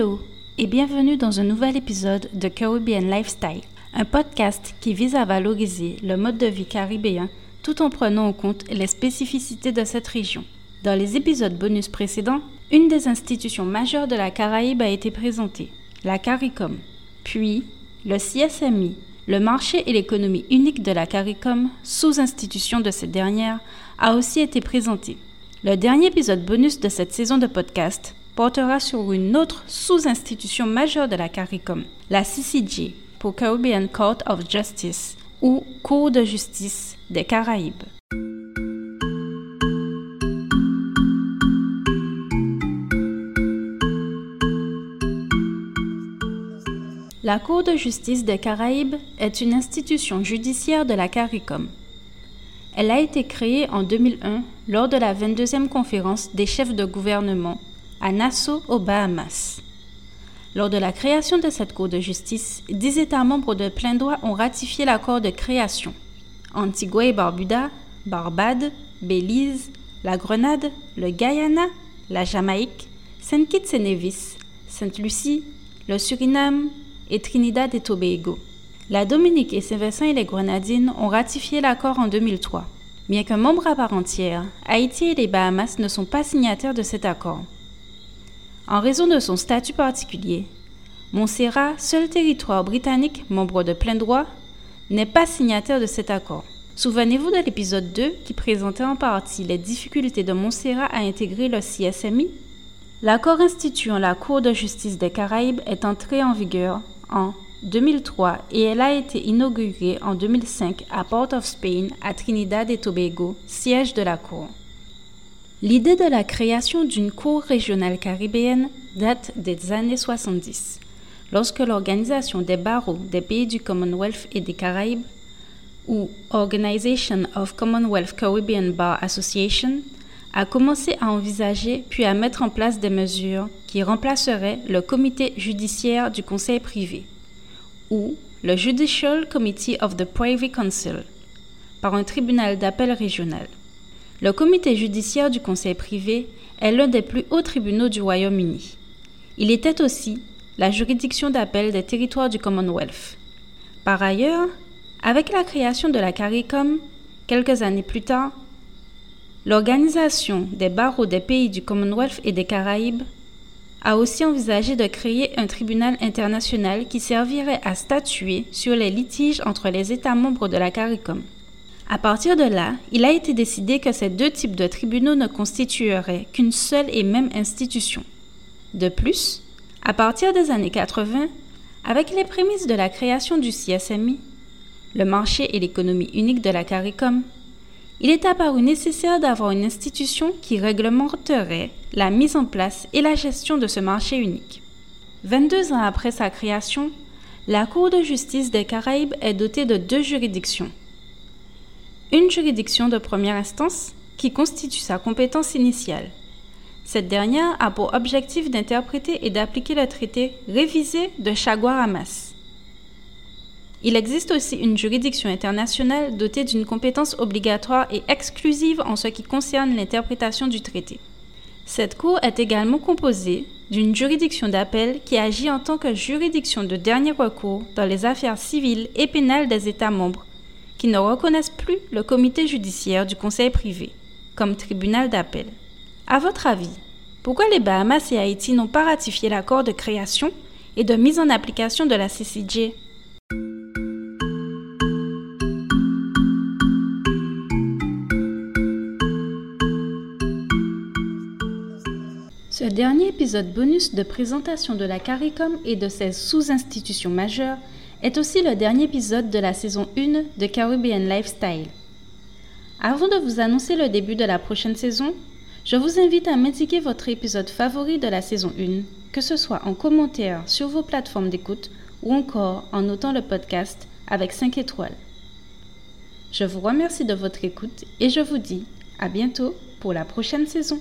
Hello et bienvenue dans un nouvel épisode de Caribbean Lifestyle, un podcast qui vise à valoriser le mode de vie caribéen tout en prenant en compte les spécificités de cette région. Dans les épisodes bonus précédents, une des institutions majeures de la Caraïbe a été présentée, la CARICOM, puis le CSMI, le marché et l'économie unique de la CARICOM, sous-institution de cette dernière, a aussi été présenté. Le dernier épisode bonus de cette saison de podcast portera sur une autre sous-institution majeure de la CARICOM, la CCJ, pour Caribbean Court of Justice, ou Cour de justice des Caraïbes. La Cour de justice des Caraïbes est une institution judiciaire de la CARICOM. Elle a été créée en 2001 lors de la 22e conférence des chefs de gouvernement à Nassau, aux Bahamas. Lors de la création de cette Cour de justice, dix États membres de plein droit ont ratifié l'accord de création. Antigua et Barbuda, Barbade, Belize, la Grenade, le Guyana, la Jamaïque, Saint Kitts et Nevis, Sainte-Lucie, le Suriname et Trinidad et Tobago. La Dominique et Saint-Vincent et les Grenadines ont ratifié l'accord en 2003. Bien qu'un membre à part entière, Haïti et les Bahamas ne sont pas signataires de cet accord. En raison de son statut particulier, Montserrat, seul territoire britannique membre de plein droit, n'est pas signataire de cet accord. Souvenez-vous de l'épisode 2 qui présentait en partie les difficultés de Montserrat à intégrer le CSMI L'accord instituant la Cour de justice des Caraïbes est entré en vigueur en 2003 et elle a été inaugurée en 2005 à Port of Spain à Trinidad et Tobago, siège de la Cour. L'idée de la création d'une cour régionale caribéenne date des années 70, lorsque l'Organisation des barreaux des pays du Commonwealth et des Caraïbes, ou Organization of Commonwealth Caribbean Bar Association, a commencé à envisager puis à mettre en place des mesures qui remplaceraient le comité judiciaire du conseil privé, ou le Judicial Committee of the Privy Council, par un tribunal d'appel régional. Le comité judiciaire du Conseil privé est l'un des plus hauts tribunaux du Royaume-Uni. Il était aussi la juridiction d'appel des territoires du Commonwealth. Par ailleurs, avec la création de la CARICOM, quelques années plus tard, l'Organisation des barreaux des pays du Commonwealth et des Caraïbes a aussi envisagé de créer un tribunal international qui servirait à statuer sur les litiges entre les États membres de la CARICOM. À partir de là, il a été décidé que ces deux types de tribunaux ne constitueraient qu'une seule et même institution. De plus, à partir des années 80, avec les prémices de la création du CSMI, le marché et l'économie unique de la CARICOM, il est apparu nécessaire d'avoir une institution qui réglementerait la mise en place et la gestion de ce marché unique. 22 ans après sa création, la Cour de justice des Caraïbes est dotée de deux juridictions, une juridiction de première instance qui constitue sa compétence initiale. Cette dernière a pour objectif d'interpréter et d'appliquer le traité révisé de Chaguaramas. Il existe aussi une juridiction internationale dotée d'une compétence obligatoire et exclusive en ce qui concerne l'interprétation du traité. Cette Cour est également composée d'une juridiction d'appel qui agit en tant que juridiction de dernier recours dans les affaires civiles et pénales des États membres qui ne reconnaissent plus le comité judiciaire du conseil privé comme tribunal d'appel. À votre avis, pourquoi les Bahamas et Haïti n'ont pas ratifié l'accord de création et de mise en application de la CCJ Ce dernier épisode bonus de présentation de la CARICOM et de ses sous-institutions majeures est aussi le dernier épisode de la saison 1 de Caribbean Lifestyle. Avant de vous annoncer le début de la prochaine saison, je vous invite à m'indiquer votre épisode favori de la saison 1, que ce soit en commentaire sur vos plateformes d'écoute ou encore en notant le podcast avec 5 étoiles. Je vous remercie de votre écoute et je vous dis à bientôt pour la prochaine saison.